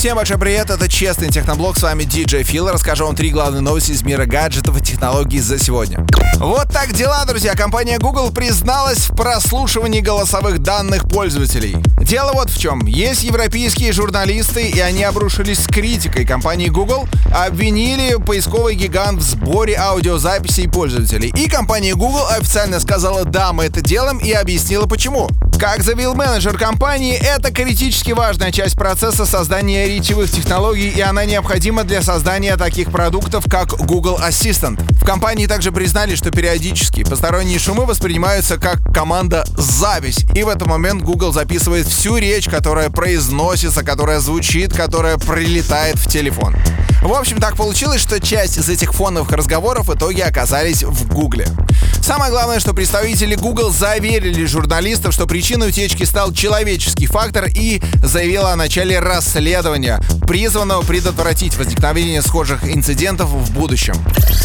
Всем большой привет, это Честный Техноблог, с вами DJ Фил. Расскажу вам три главные новости из мира гаджетов и технологий за сегодня. Вот так дела, друзья. Компания Google призналась в прослушивании голосовых данных пользователей. Дело вот в чем. Есть европейские журналисты, и они обрушились с критикой компании Google, обвинили поисковый гигант в сборе аудиозаписей пользователей. И компания Google официально сказала «да, мы это делаем» и объяснила почему. Как заявил менеджер компании, это критически важная часть процесса создания речевых технологий, и она необходима для создания таких продуктов, как Google Assistant. В компании также признали, что периодически посторонние шумы воспринимаются как команда «запись», и в этот момент Google записывает всю речь, которая произносится, которая звучит, которая прилетает в телефон. В общем, так получилось, что часть из этих фоновых разговоров в итоге оказались в Гугле. Самое главное, что представители Google заверили журналистов, что причиной утечки стал человеческий фактор и заявила о начале расследования, призванного предотвратить возникновение схожих инцидентов в будущем.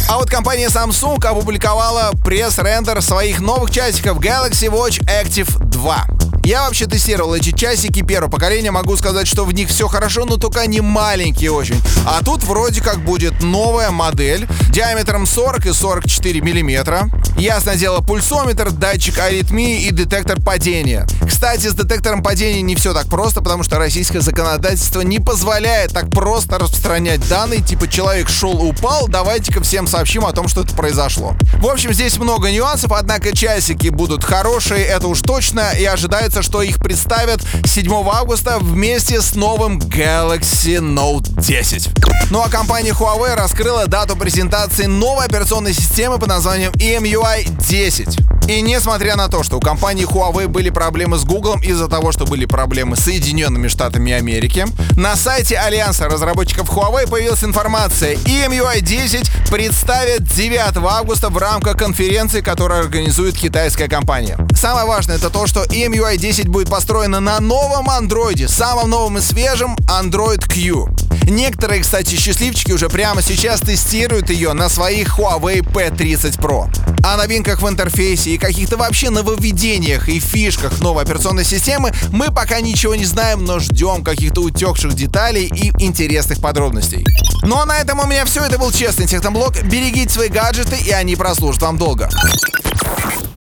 А вот компания Samsung опубликовала пресс-рендер своих новых часиков Galaxy Watch Active 2. Я вообще тестировал эти часики первого поколения, могу сказать, что в них все хорошо, но только они маленькие очень. А тут вроде как будет новая модель диаметром 40 и 44 миллиметра. Ясно дело, пульсометр, датчик аритмии и детектор падения. Кстати, с детектором падения не все так просто, потому что российское законодательство не позволяет так просто распространять данные, типа человек шел упал, давайте-ка всем сообщим о том, что это произошло. В общем, здесь много нюансов, однако часики будут хорошие, это уж точно, и ожидается ожидается, что их представят 7 августа вместе с новым Galaxy Note 10. Ну а компания Huawei раскрыла дату презентации новой операционной системы под названием EMUI 10. И несмотря на то, что у компании Huawei были проблемы с Google из-за того, что были проблемы с Соединенными Штатами Америки, на сайте Альянса разработчиков Huawei появилась информация. EMUI 10 представят 9 августа в рамках конференции, которую организует китайская компания. Самое важное это то, что EMUI 10 будет построена на новом андроиде, самом новом и свежем Android Q. Некоторые, кстати, счастливчики уже прямо сейчас тестируют ее на своих Huawei P30 Pro. О новинках в интерфейсе и каких-то вообще нововведениях и фишках новой операционной системы мы пока ничего не знаем, но ждем каких-то утекших деталей и интересных подробностей. Ну а на этом у меня все. Это был Честный Техноблог. Берегите свои гаджеты, и они прослужат вам долго.